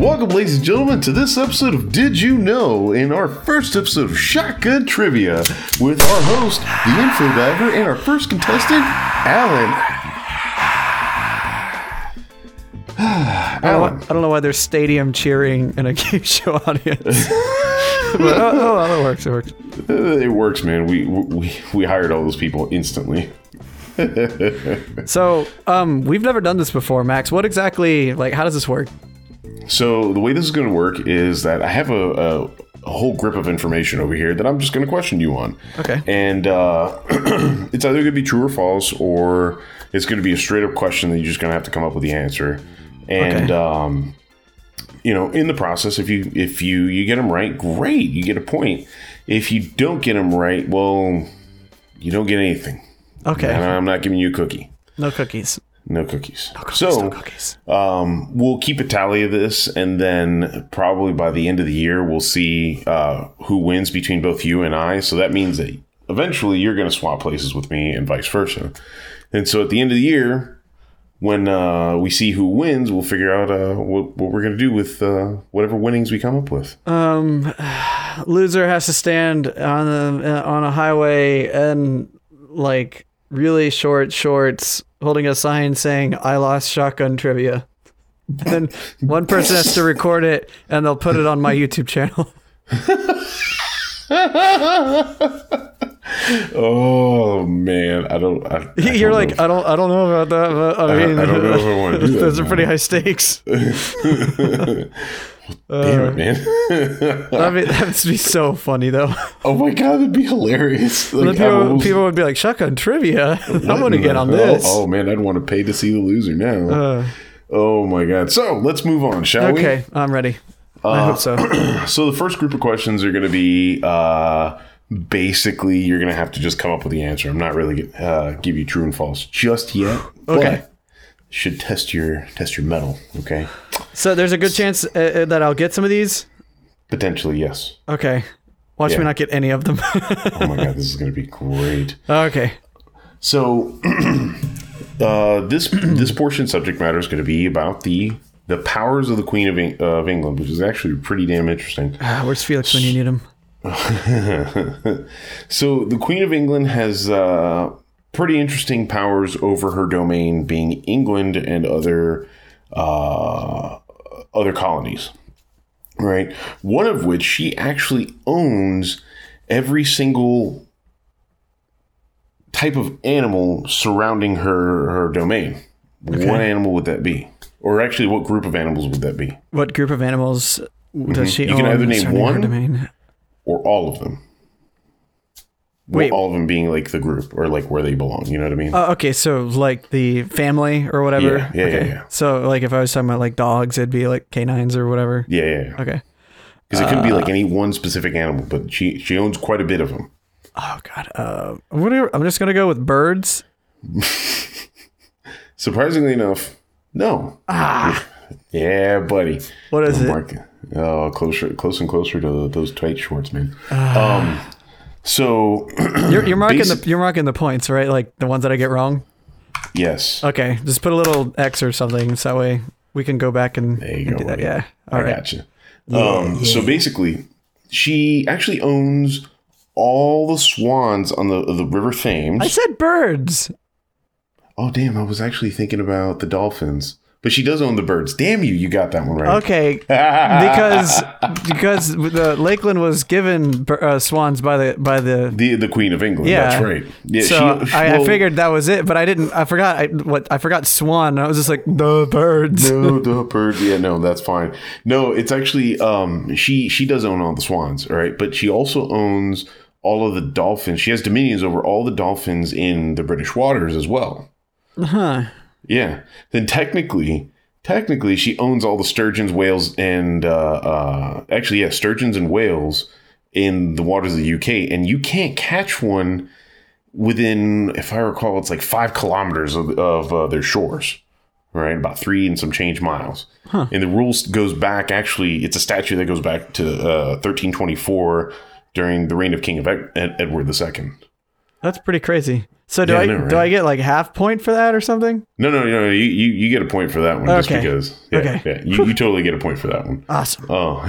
Welcome, ladies and gentlemen, to this episode of Did You Know? In our first episode of Shotgun Trivia with our host, the Info Diver, and our first contestant, Alan. I don't, I don't know why there's stadium cheering in a game show audience. but, oh, oh, that works. It works. It works, man. We, we we hired all those people instantly. So, um, we've never done this before, Max. What exactly, like, how does this work? So the way this is going to work is that I have a, a, a whole grip of information over here that I'm just going to question you on. Okay. And uh, it's either going to be true or false, or it's going to be a straight up question that you're just going to have to come up with the answer. And Okay. um, you know, in the process, if you if you you get them right, great, you get a point. If you don't get them right, well, you don't get anything. Okay. And. I'm not giving you a cookie. No cookies. No cookies. Cookies, so no cookies. um, we'll keep a tally of this, and then probably by the end of the year, we'll see uh, who wins between both you and I. So that means that eventually you're going to swap places with me, and vice versa. And so at the end of the year, when uh, we see who wins, we'll figure out uh, what, what we're going to do with uh, whatever winnings we come up with. Um, loser has to stand on a, on a highway and, like, really short shorts holding a sign saying, I lost shotgun trivia. And then one person has to record it and they'll put it on my YouTube channel. Oh man, I don't. I, I You're don't like, know. I don't, I don't know about that. But I I, mean, I don't know if I want to do that. those are pretty high stakes. Damn it, man. I mean, that would be so funny though. oh my god, that'd be hilarious. Like, people, almost- people would be like, "Shotgun trivia! I'm gonna get on this." Oh, man, I'd want to pay to see the loser now. Uh, oh my god. So let's move on, shall we? okay, I'm ready. Uh, I hope so. So the first group of questions are going to be uh, basically you're going to have to just come up with the answer. I'm not really uh, give you true and false just yet. Okay. Should test your test your mettle. Okay. So there's a good chance uh, uh, that I'll get some of these. Potentially yes. Okay, watch Yeah. me not get any of them. Oh my god, this is going to be great. okay, So uh, this this portion subject matter is going to be about the the powers of the Queen of, Eng- of England, which is actually pretty damn interesting. Ah, where's Felix when you need him? So the Queen of England has uh, pretty interesting powers over her domain, being England and other uh, other colonies. Right, one of which she actually owns every single type of animal surrounding her her domain. What animal would that be? Or actually, what group of animals would that be? What group of animals does she Mm-hmm. You can own either name one- domain? Or all of them? Wait. all of them being like the group or like where they belong. You know what I mean? Oh, okay, so like the family or whatever. Yeah, yeah, yeah, okay. yeah. So like if I was talking about like dogs, it'd be like canines or whatever. yeah, yeah, yeah. Okay. Because it couldn't be like Uh. any one specific animal, but she she owns quite a bit of them. Oh God. Uh, are, I'm just gonna go with birds. Surprisingly enough, no. Ah. Yeah, buddy. What is Oh, it? Mark, oh, closer, close and closer to those tight shorts, man. Ah. um, so You're, you're marking the you're marking the points, right? Like the ones that I get wrong. yes, Okay, just put a little X or something, so that way we can go back and, and go, do that. Yeah. All I right. gotcha. um, So basically, she actually owns all the swans on the the River Thames. I said birds. oh, damn! I was actually thinking about the dolphins, but she does own the birds. Damn you! You got that one right. Okay, because because the Lakeland was given uh, swans by the by the. The the Queen of England. Yeah. That's right. Yeah, So she- I, I well, figured that was it, but I didn't. I forgot. I what I forgot swan. I was just like the birds. no, the bird. Yeah, no, that's fine. No, it's actually um she she does own all the swans, all right, but she also owns all of the dolphins. She has dominions over all the dolphins in the British waters as well. Huh. Yeah. Then technically, technically, she owns all the sturgeons, whales, and uh, uh, actually, yeah, sturgeons and whales in the waters of the UK, and you can't catch one within, if I recall, it's like five kilometers of, of uh, their shores. Right, about three and some change miles, and the rules goes back. Actually, it's a statute that goes back to uh, 1324 during the reign of King of Ed- Edward II. That's pretty crazy. So do Yeah, I I know, do? I get like half point for that or something? No, no, no. You, you, you get a point for that one just Okay. because. Yeah, Okay. yeah, you, you totally get a point for that one. Awesome. Oh.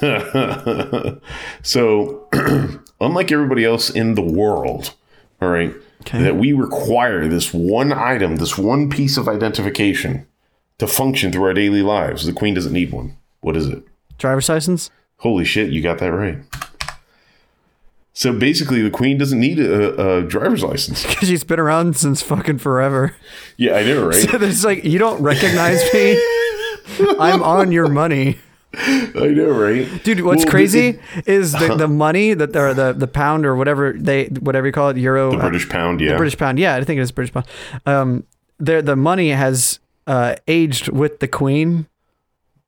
so, unlike everybody else in the world, all right, Okay. that we require this one item, this one piece of identification to function through our daily lives. The Queen doesn't need one. What is it? Driver's license? Holy shit, you got that right. So basically, the Queen doesn't need a, a driver's license. Because she's been around since fucking forever. Yeah, I know, right? So it's like you don't recognize me. I'm on your money. I know, right? Dude, what's Well, crazy is the, the money that the the pound or whatever they whatever you call it euro The uh, British pound, yeah. British pound. Yeah, I think it is British pound. Um, the the money has uh, aged with the queen.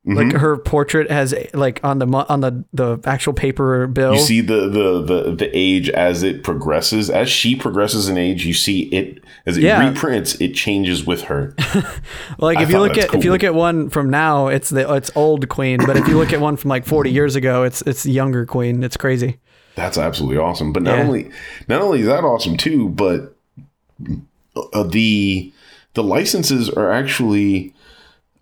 Like Mm-hmm. her portrait has like on the on the the actual paper bill. You see the, the the the age as it progresses. As she progresses in age, you see it as it Yeah. reprints. It changes with her. like I if you look at if you look at one from now, it's the it's old queen. But if you look at one from like forty years ago, it's it's younger queen. It's crazy. That's absolutely awesome. But not Yeah. only not only is that awesome too, but uh, the the licenses are actually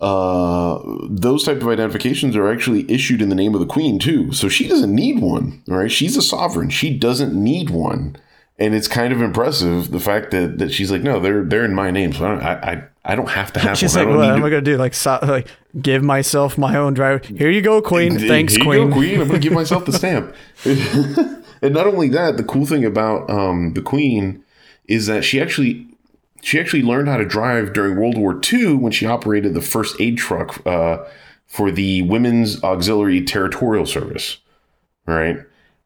uh those type of identifications are actually issued in the name of the queen too so she doesn't need one all right she's a sovereign she doesn't need one and it's kind of impressive the fact that that she's like no they're they're in my name so i don't, I, I I don't have to have She's one. like, what am to- I gonna do? Like, so, like, give myself my own driver. Here you go, queen. Thanks, you go, queen. queen. I'm gonna give myself the stamp. and not only that, the cool thing about um, the queen is that she actually she actually learned how to drive during World War II when she operated the first aid truck uh, for the Women's Auxiliary Territorial Service. Right.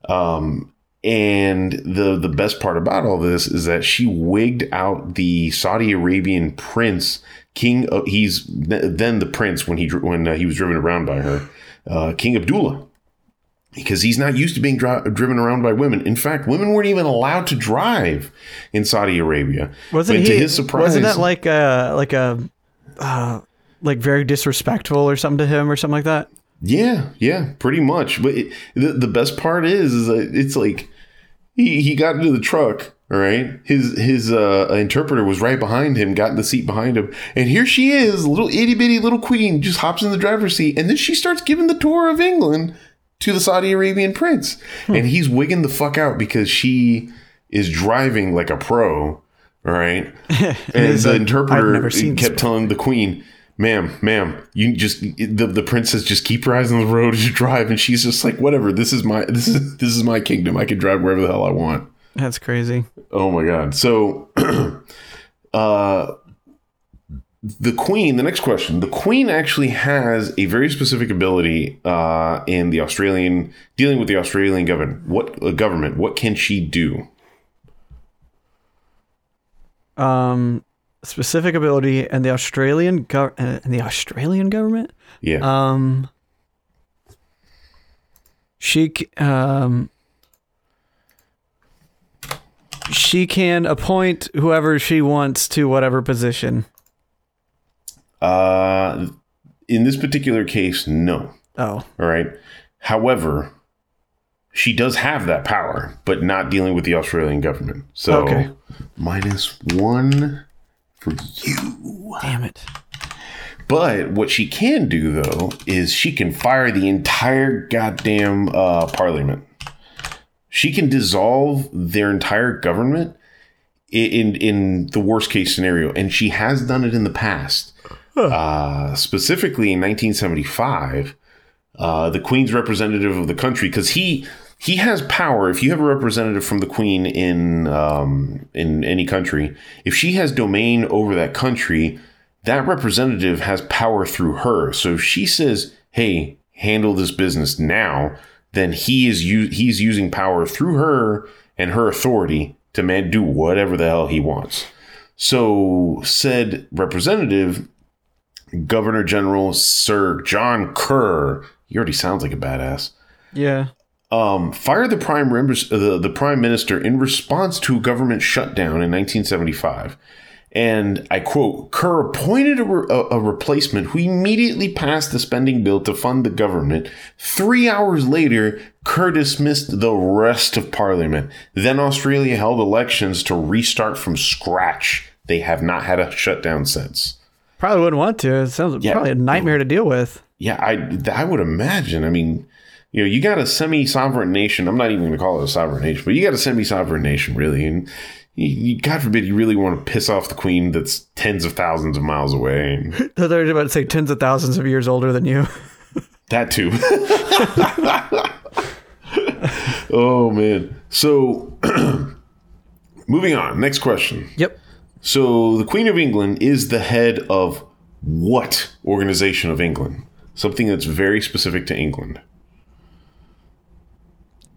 Um, and the the best part about all this is that she wigged out the Saudi Arabian prince, king. Of, he's then the prince when he when uh, he was driven around by her, uh, King Abdullah, because he's not used to being dri- driven around by women. In fact, women weren't even allowed to drive in Saudi Arabia. Wasn't But he? to his surprise, wasn't that like a like a uh, like very disrespectful or something to him or something like that? Yeah, yeah, pretty much. But it, the the best part is, is it's like he, he got into the truck. All right, his his uh, interpreter was right behind him, got in the seat behind him, and here she is, little itty bitty little queen, just hops in the driver's seat, and then she starts giving the tour of England to the Saudi Arabian prince, and he's wigging the fuck out because she is driving like a pro. right? and the like, interpreter "I've never seen this kept telling the queen, "Ma'am, ma'am, you just the, the princess just keep your eyes on the road as you drive." And she's just like, "Whatever. This is my this is this is my kingdom. I can drive wherever the hell I want." That's crazy. Oh my god. So, uh, the queen. The next question. The queen actually has a very specific ability uh, in the Australian dealing with the Australian government. What uh, government? What can she do? Um, specific ability and the Australian gov- uh, and the Australian government. Yeah. Um, she um she can appoint whoever she wants to whatever position. Uh, in this particular case, no. Oh, All right. However, she does have that power, but not dealing with the Australian government. So Okay. minus one for you. damn it! But what she can do though is she can fire the entire goddamn uh, parliament. She can dissolve their entire government in in the worst case scenario, and she has done it in the past. Uh, specifically in 1975, uh, the Queen's representative of the country, because he he has power. If you have a representative from the Queen in um, in any country, if she has domain over that country, that representative has power through her. So if she says, "Hey, handle this business now," then he is u- he's using power through her and her authority to man do whatever the hell he wants. So said representative, Governor General Sir John Kerr, he already sounds like a badass Yeah. um, fired the prime the, the prime minister in response to a government shutdown in 1975, And I quote, Kerr appointed a, re- a replacement who immediately passed the spending bill to fund the government. Three hours later, Kerr dismissed the rest of parliament. Then Australia held elections to restart from scratch. They have not had a shutdown since. Probably wouldn't want to. It sounds Yeah. probably a nightmare to deal with. Yeah, I I would imagine. I mean, you know, you got a semi-sovereign nation. I'm not even going to call it a sovereign nation, but you got a semi-sovereign nation, really. And you, you, God forbid, you really want to piss off the queen that's tens of thousands of miles away. And They're about to say tens of thousands of years older than you. that too. oh man. So, moving on. Next question. Yep. So, the Queen of England is the head of what organization of England? Something that's very specific to England.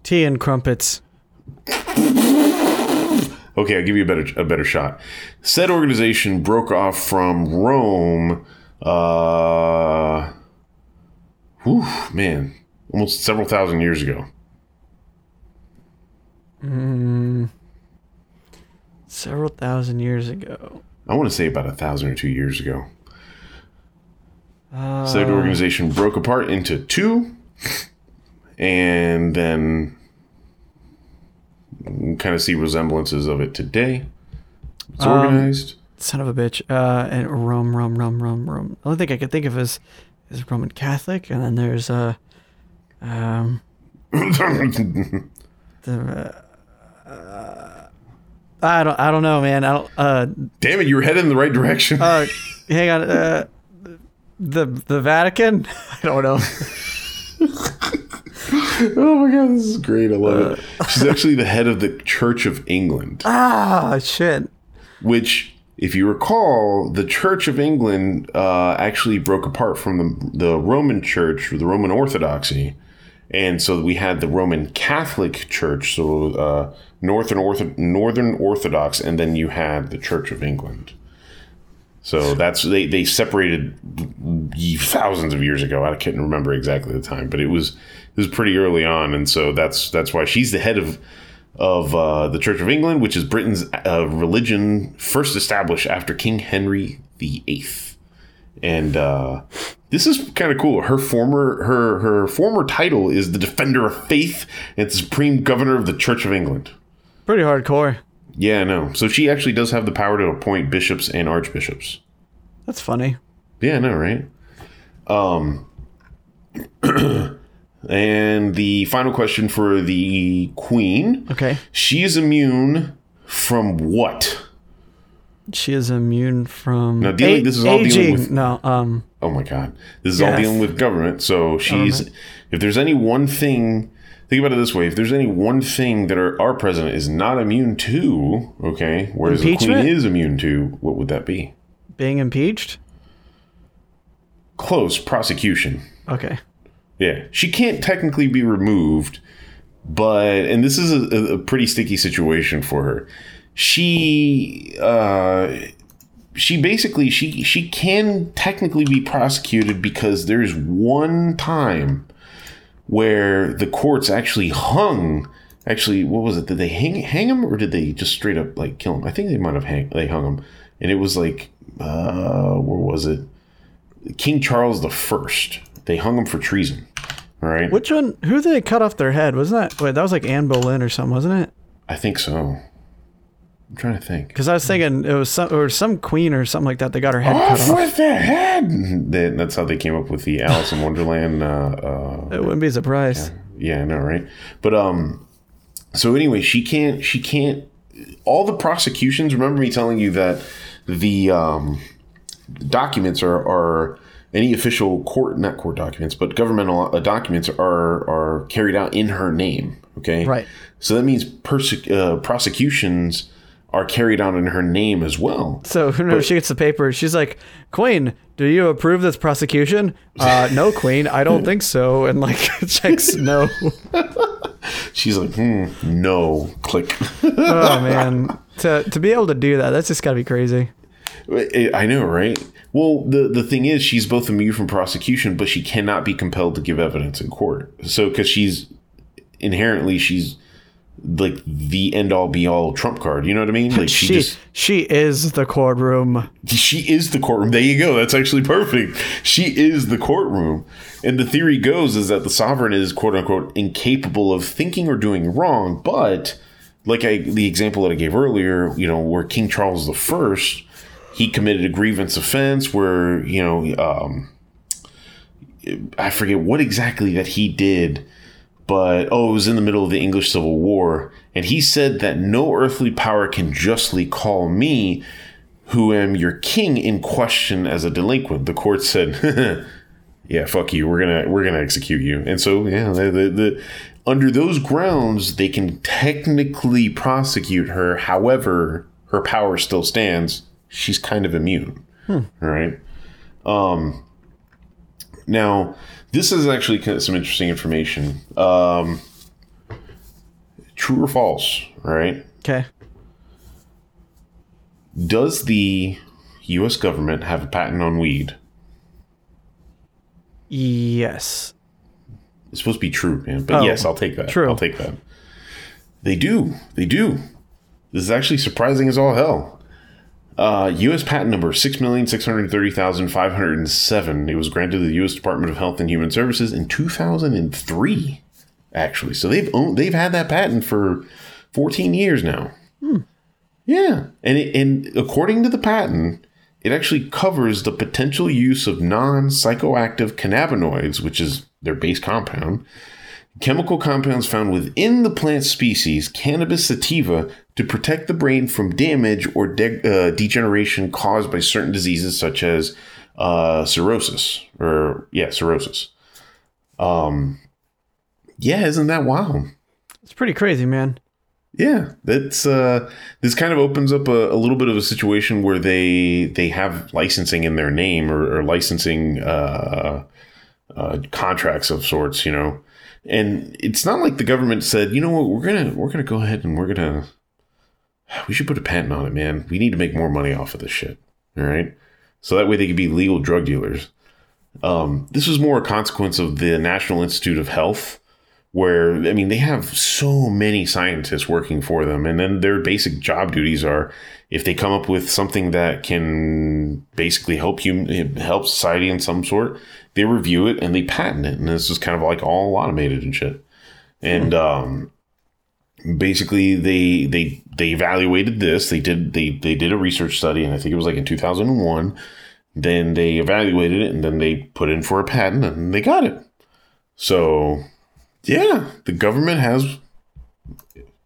Tea and crumpets. Okay, I'll give you a better a better shot. Said organization broke off from Rome. Uh, whew, man, almost several thousand years ago. Several thousand years ago. I want to say about a thousand or two years ago. Uh, Said organization broke apart into two, and then kind of see resemblances of it today. It's Um, organized. son of a bitch. Uh, and Rome, Rome, Rome, Rome, Rome. The only thing I could think of is is Roman Catholic, and then there's uh, um, the. Uh, I don't. I don't know, man. I don't. Uh, Damn it, you were headed in the right direction. uh hang on. Uh, the the Vatican. I don't know. oh my god, this is great. I love Uh. it. She's actually the head of the Church of England. ah, shit. which, if you recall, the Church of England uh, actually broke apart from the, the Roman Church, or the Roman Orthodoxy. And so we had the Roman Catholic Church, so uh, Northern, Ortho- Northern Orthodox, and then you had the Church of England. So that's they, they separated thousands of years ago. I can't remember exactly the time, but it was it was pretty early on, and so that's that's why she's the head of of uh, the Church of England, which is Britain's uh, religion first established after King Henry VIII. And uh, this is kind of cool. Her former her her former title is the Defender of Faith and Supreme Governor of the Church of England. Pretty hardcore. Yeah, I know. So she actually does have the power to appoint bishops and archbishops. That's funny. Yeah, I know, right? Um, and the final question for the queen: Okay. She is immune from what? She is immune from Now, dealing- this is all dealing with- no, um, Oh my God, this is all dealing with government. So she's. If there's any one thing, think about it this way: if there's any one thing that our, our president is not immune to, okay, whereas the queen is immune to, what would that be? being impeached. Close prosecution. Okay. Yeah, she can't technically be removed, but and this is a, a pretty sticky situation for her. She uh, she basically she she can technically be prosecuted because there's one time where the courts actually hung. Actually, what was it? Did they hang hang him or did they just straight up like kill him? I think they might have hang they hung him, and it was like uh, where was it? King Charles the First. They hung him for treason. All right. Which one? Who did they cut off their head? Wasn't that? Wait, that was like Anne Boleyn or something, wasn't it? I think so. Trying to think. Because I was thinking it was some or some queen or something like that. They got her head cut Off off. with the head. That- That's how they came up with the Alice in Wonderland. Uh, uh, It wouldn't be a surprise. yeah, I know, right? But um, so anyway, she can't. She can't. All the prosecutions. Remember me telling you that the um, documents are are any official court, not court documents, but governmental uh, documents are are carried out in her name. Okay, Right. So that means perse- uh, prosecutions are carried on in her name as well. So whenever she gets the paper, she's like, "Queen, do you approve this prosecution?" Uh, no, Queen, I don't think so. And like checks no. She's like, hmm, no, click. Oh man, to to be able to do that, that's just gotta be crazy. I know, right? Well, the the thing is, she's both immune from prosecution, but she cannot be compelled to give evidence in court. So, because she's inherently she's like the end all be all trump card. You know what I mean? Like she, She just she is the courtroom. she is the courtroom. There you go. That's actually perfect. She is the courtroom. And the theory goes is that the sovereign is quote unquote incapable of thinking or doing wrong, but like I the example that I gave earlier, you know, where King Charles the First, he committed a grievance offense where, you know, um I forget what exactly that he did, but oh, it was in the middle of the English Civil War, and he said that no earthly power can justly call me, who am your king, in question as a delinquent. The court said, "Yeah, fuck you. We're gonna we're gonna execute you." And so, yeah, the, the, the under those grounds, they can technically prosecute her. However, her power still stands. She's kind of immune. All right. Um, now, this is actually kind of some interesting information. Um, true or false, right? Okay. Does the U.S. government have a patent on weed? Yes. It's supposed to be true, man. But Oh, yes, I'll take that. true. I'll take that. They do. They do. This is actually surprising as all hell. Uh, U.S. patent number six million six hundred thirty thousand five hundred seven. It was granted to the U.S. Department of Health and Human Services in two thousand and three. Actually, so they've owned, they've had that patent for fourteen years now. Yeah, and it, and according to the patent, it actually covers the potential use of non-psychoactive cannabinoids, which is their base compound, chemical compounds found within the plant species cannabis sativa to protect the brain from damage or de- uh, degeneration caused by certain diseases such as uh, cirrhosis or yeah cirrhosis. Um yeah isn't that wild? It's pretty crazy, man. yeah that's uh this kind of opens up a, a little bit of a situation where they they have licensing in their name or, or licensing uh, uh contracts of sorts you know and it's not like the government said you know what we're gonna we're gonna go ahead and we're gonna we should put a patent on it man. We need to make more money off of this shit. All right? So that way they could be legal drug dealers. Um this was more a consequence of the national institute of health where I mean they have so many scientists working for them, and then their basic job duties are if they come up with something that can basically help you help society in some sort, they review it and they patent it, and this is kind of like all automated and shit. And um, basically they they they evaluated this. They did they they did a research study, and I think it was like in two thousand and one. Then they evaluated it, and then they put in for a patent, and they got it. So yeah, the government has,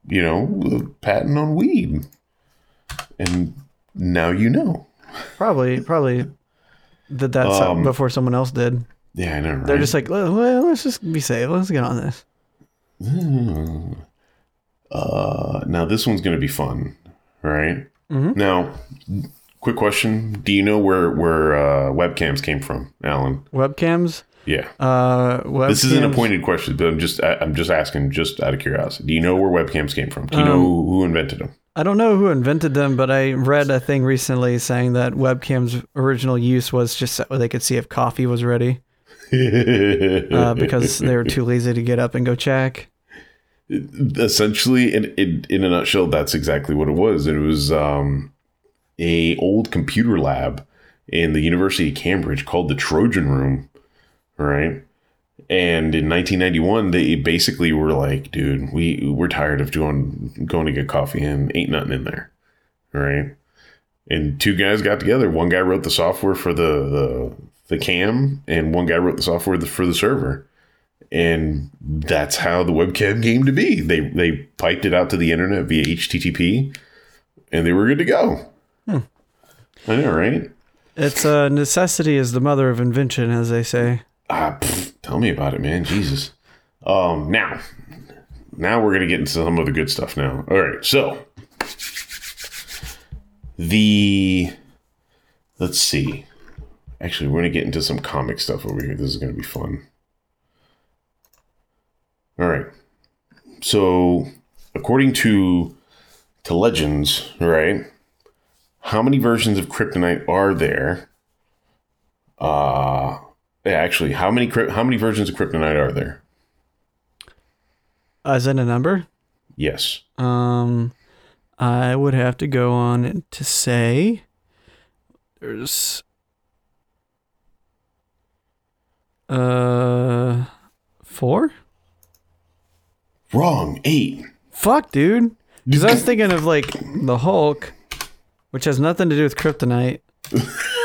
you know, a patent on weed, and now you know. Probably, probably that so- Um, before someone else did. Yeah, I know. Right? They're just like, well, let's just be safe. Let's get on this. uh, now this one's gonna be fun, right? Mhm. Now, quick question: Do you know where where uh, webcams came from, Alan? Webcams. Yeah, Uh, webcams. this isn't a pointed question, but I'm just I- I'm just asking, just out of curiosity. Do you know where webcams came from? Do you know Um, who, who invented them? I don't know who invented them, but I read a thing recently saying that webcams' original use was just so they could see if coffee was ready. Uh, because they were too lazy to get up and go check. essentially in, in in a nutshell that's exactly what it was. It was um a old computer lab in the university of cambridge called the trojan room right and in 1991 they basically were like dude we we're tired of doing going to get coffee and ain't nothing in there right and two guys got together one guy wrote the software for the the, the cam and one guy wrote the software for the server and that's how the webcam came to be. They they piped it out to the internet via HTTP, and they were good to go. Hmm. I know, right? It's uh, necessity is the mother of invention, as they say. Ah, pff, tell me about it, man. Jesus. Um, now, now we're gonna get into some of the good stuff. Now, all right. So, the let's see. Actually, we're gonna get into some comic stuff over here. This is gonna be fun. All right. So, according to to legends, right? How many versions of kryptonite are there? Uh yeah, actually, how many how many versions of kryptonite are there? Uh, is that a number? Yes. Um, I would have to go on to say there's uh four. Wrong. Eight. Fuck, dude. Because I was thinking of like the Hulk, which has nothing to do with kryptonite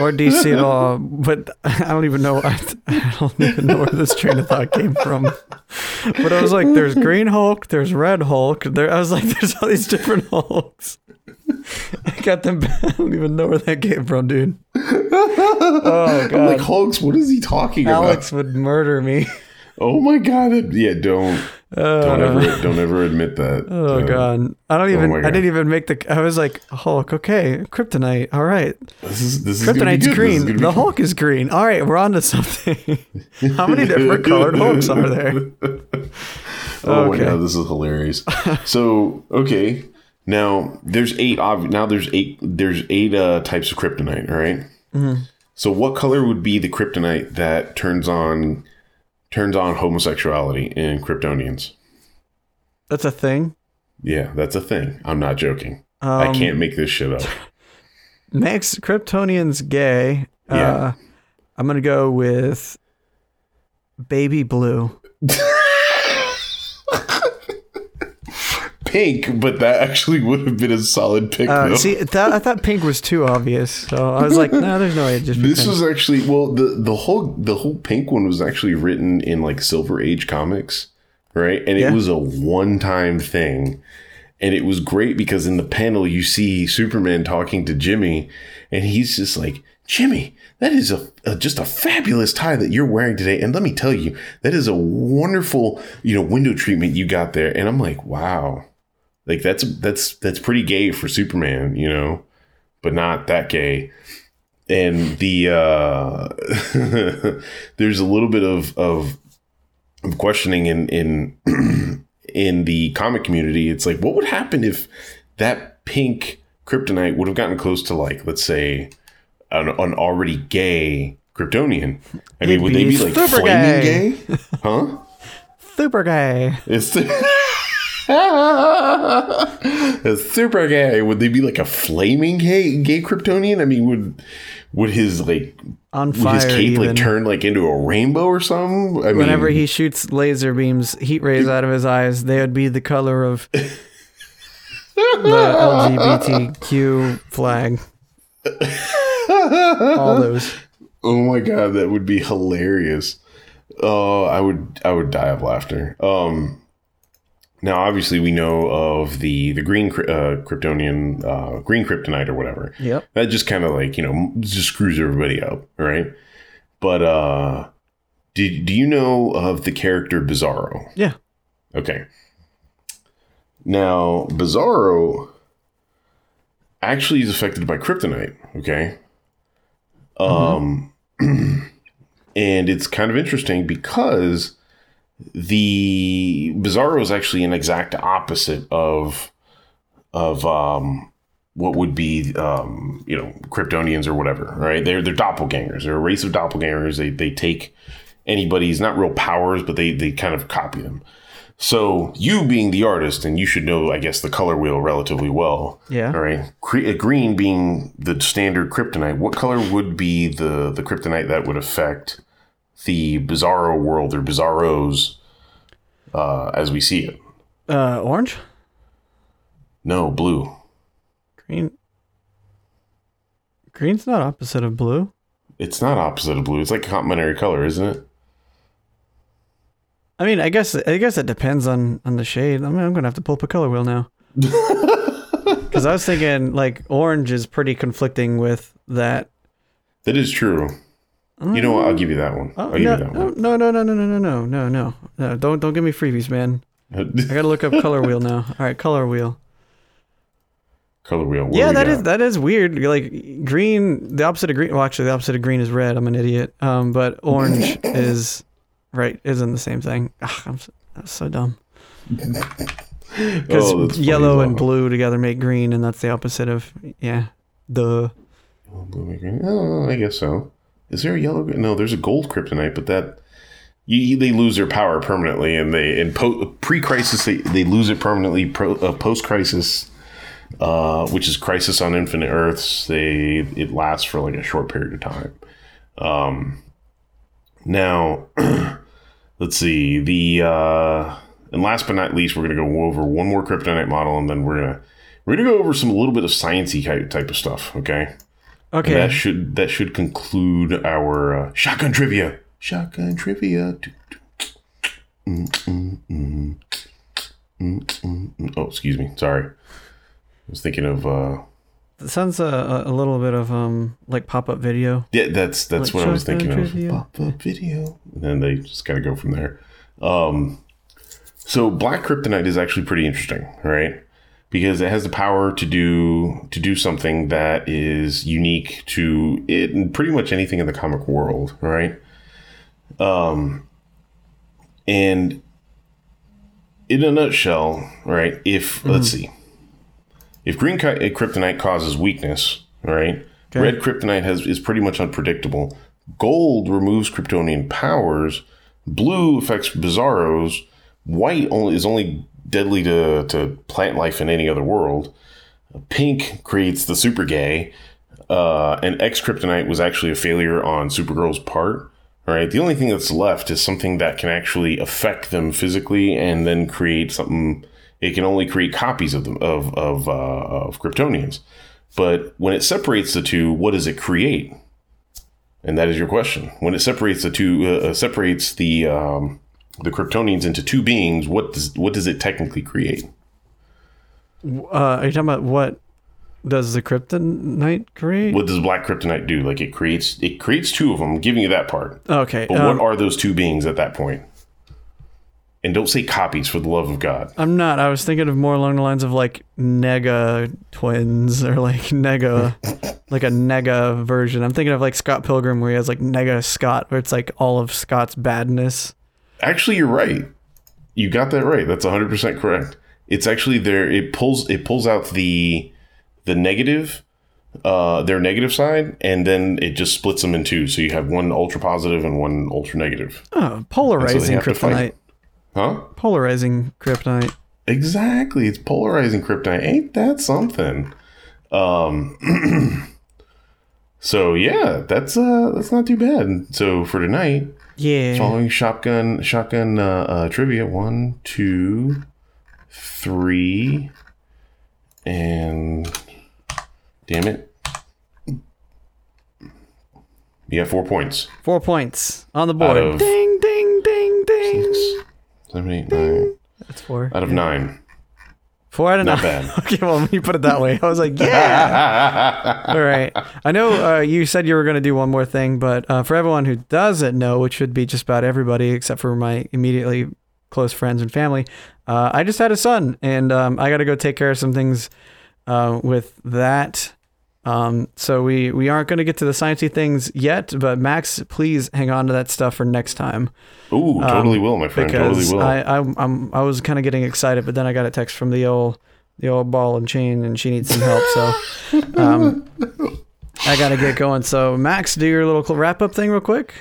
or DC at all. But I don't even know. I, I don't even know where this train of thought came from. But I was like, "There's Green Hulk, there's Red Hulk." There, I was like, "There's all these different Hulks." I got them. I don't even know where that came from, dude. Oh I'm god, like, Hulks, what is he talking about? Alex would murder me. Oh my god. Yeah, don't don't Uh, ever don't ever admit that. Oh Uh, god, I don't even. my I didn't even make the. I was like Hulk. Okay, kryptonite. All right, This is this is kryptonite's. Is green. gonna The good. Hulk is green. All right, we're on to something. How many different colored Hulks are there? Oh Okay. my god, this is hilarious. so okay, now there's eight. Ob- now there's eight. There's eight uh, types of kryptonite. All right? Mm-hmm. So what color would be the kryptonite that turns on turns on homosexuality in Kryptonians? That's a thing. Yeah, that's a thing. I'm not joking. I Um, can't make this shit up. Next, Kryptonian's gay. Yeah. Uh, I'm gonna go with baby blue. Pink, but that actually would have been a solid pick. Uh, see, that, I thought pink was too obvious, so I was like, no, there's no way. Just This was actually well the the whole the whole pink one was actually written in like Silver Age comics, right? And Yeah. it was a one time thing, and it was great because in the panel you see Superman talking to Jimmy, and he's just like Jimmy. That is a, a just a fabulous tie that you're wearing today, and let me tell you, that is a wonderful you know window treatment you got there. And I'm like, wow, like that's that's that's pretty gay for Superman, you know, but not that gay and the uh there's a little bit of of, of questioning in in in the comic community it's like what would happen if that pink kryptonite would have gotten close to like let's say an, an already gay kryptonian i mean It'd would they be like super flaming gay. gay huh super gay. it's It's super gay. Would they be like a flaming gay gay Kryptonian? I mean, would would his like On fire? would his cape even. like turn like into a rainbow or something? I Whenever mean, he shoots laser beams, heat rays out of his eyes, they would be the color of the LGBTQ flag. All those. oh my god, that would be hilarious. Oh, I would I would die of laughter. Um, now obviously we know of the the green uh, Kryptonian uh, green kryptonite or whatever. Yep. that just kind of like you know just screws everybody up right but uh do, do you know of the character bizarro Yeah. okay now bizarro actually is affected by kryptonite okay um and it's kind of interesting because the bizarro is actually an exact opposite of of um what would be um, you know Kryptonians or whatever, right? They're they're doppelgangers. They're a race of doppelgangers. They they take anybody's not real powers, but they they kind of copy them. So you being the artist, and you should know, I guess, the color wheel relatively well. Yeah. All right. Cre- uh, green being the standard kryptonite. What color would be the the kryptonite that would affect the Bizarro world or Bizarros uh, as we see it? Uh, orange? No, blue. Green. Green's not opposite of blue. It's not opposite of blue. It's like a complementary color, isn't it? I mean, I guess I guess it depends on on the shade. I mean, I'm gonna have to pull up a color wheel now. Because I was thinking like orange is pretty conflicting with that. That is true. You know what? I'll give you that one. I'll Oh, give no, you that one. no, no, no, no, no, no, no, no, no, no! Don't don't give me freebies, man. I gotta look up color wheel now. All right, color wheel. color wheel. What yeah, that got? is that is weird. Like green, the opposite of green. Well, actually, the opposite of green is red. I'm an idiot. Um, but orange is right. Isn't the same thing. Ugh, I'm so, that's so dumb. Because Oh, yellow and blue together make green, and that's the opposite of yeah. The Blue and green. Oh, I guess so. Is there a yellow? No, there's a gold kryptonite, but that you, they lose their power permanently, and they in po- pre-crisis they, they lose it permanently. Pro, uh, post-crisis, uh, which is Crisis on Infinite Earths, they it lasts for like a short period of time. Um, now, let's see the uh, and last but not least, we're gonna go over one more kryptonite model, and then we're gonna we're gonna go over some a little bit of sciencey type type of stuff. Okay. Okay. And that should that should conclude our uh, shotgun trivia. Shotgun trivia. Mm, mm, mm. Oh, excuse me. Sorry. I was thinking of uh It sounds a, a little bit of um like pop up video. yeah, that's that's Like what I was thinking trivia. of. Pop up video. And then they just kind of go from there. Um so black kryptonite is actually pretty interesting, right? Because it has the power to do to do something that is unique to it and pretty much anything in the comic world, right? Um and in a nutshell, right? If let's see, if green uh, kryptonite causes weakness, right? Okay. Red kryptonite has is pretty much unpredictable. Gold removes Kryptonian powers. Blue affects Bizarros. White only is only deadly to, to plant life in any other world. Pink creates the super gay. Uh, and X kryptonite was actually a failure on Supergirl's part. Right. The only thing that's left is something that can actually affect them physically, and then create something. It can only create copies of them of of uh, of Kryptonians. But when it separates the two, what does it create? And that is your question. When it separates the two, uh, uh, separates the um, the Kryptonians into two beings, what does what does it technically create? Uh, are you talking about what does the kryptonite create? What does Black Kryptonite do? Like it creates it creates two of them. I'm giving you that part. okay. But um, what are those two beings at that point? And don't say copies for the love of God. I'm not. I was thinking of more along the lines of like nega twins or like nega, like a nega version. I'm thinking of like Scott Pilgrim where he has like nega Scott, where it's like all of Scott's badness. Actually, you're right. You got that right. That's 100% correct. It's actually there. It pulls it pulls out the the negative, uh, their negative side, and then it just splits them in two. So you have one ultra positive and one ultra negative. Oh, polarizing fight. kryptonite. Huh? Polarizing kryptonite. Exactly. It's polarizing kryptonite. Ain't that something? Um. so yeah, that's uh that's not too bad. So for tonight, Yeah. following shotgun shotgun uh, uh, trivia one two three and damn it you have four points Four points on the board. of- ding, ding, ding, ding. Six, seven eight nine That's four. out of nine Four out of not nine. bad. Okay, well, when you put it that way, I was like, yeah. All right. I know uh, you said you were going to do one more thing, but uh, for everyone who doesn't know, which would be just about everybody except for my immediately close friends and family, uh, I just had a son, and um, I got to go take care of some things uh, with that. Um, so we we aren't going to get to the sciencey things yet, but Max, please hang on to that stuff for next time Ooh, totally will, my friend. Totally Um, because will. I, I I'm I was kind of getting excited, but then I got a text from the old the old ball and chain, and she needs some help. So um, I got to get going. So Max, do your little wrap up thing real quick.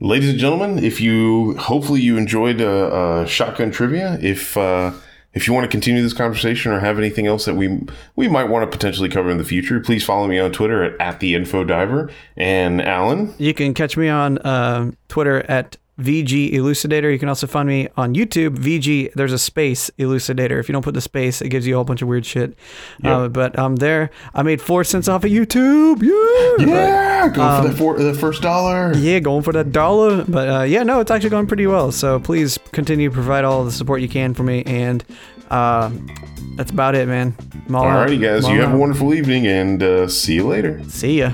Ladies and gentlemen, if you hopefully you enjoyed uh, uh, shotgun trivia, if uh, if you want to continue this conversation or have anything else that we we might want to potentially cover in the future, please follow me on Twitter at, at the info diver and Alan. You can catch me on uh, Twitter at VG Elucidator. You can also find me on YouTube, VG. There's a space Elucidator. If you don't put the space, it gives you a whole bunch of weird shit. Uh, but I'm there. I made four cents off of YouTube. Yeah. Yeah, go Um, for the, for the first dollar. Yeah, going for that dollar. But uh, yeah, no, it's actually going pretty well. So please continue to provide all the support you can for me. And uh, that's about it, man. I'm all out. Alrighty, guys, you all have a wonderful evening and uh, see you later. See ya.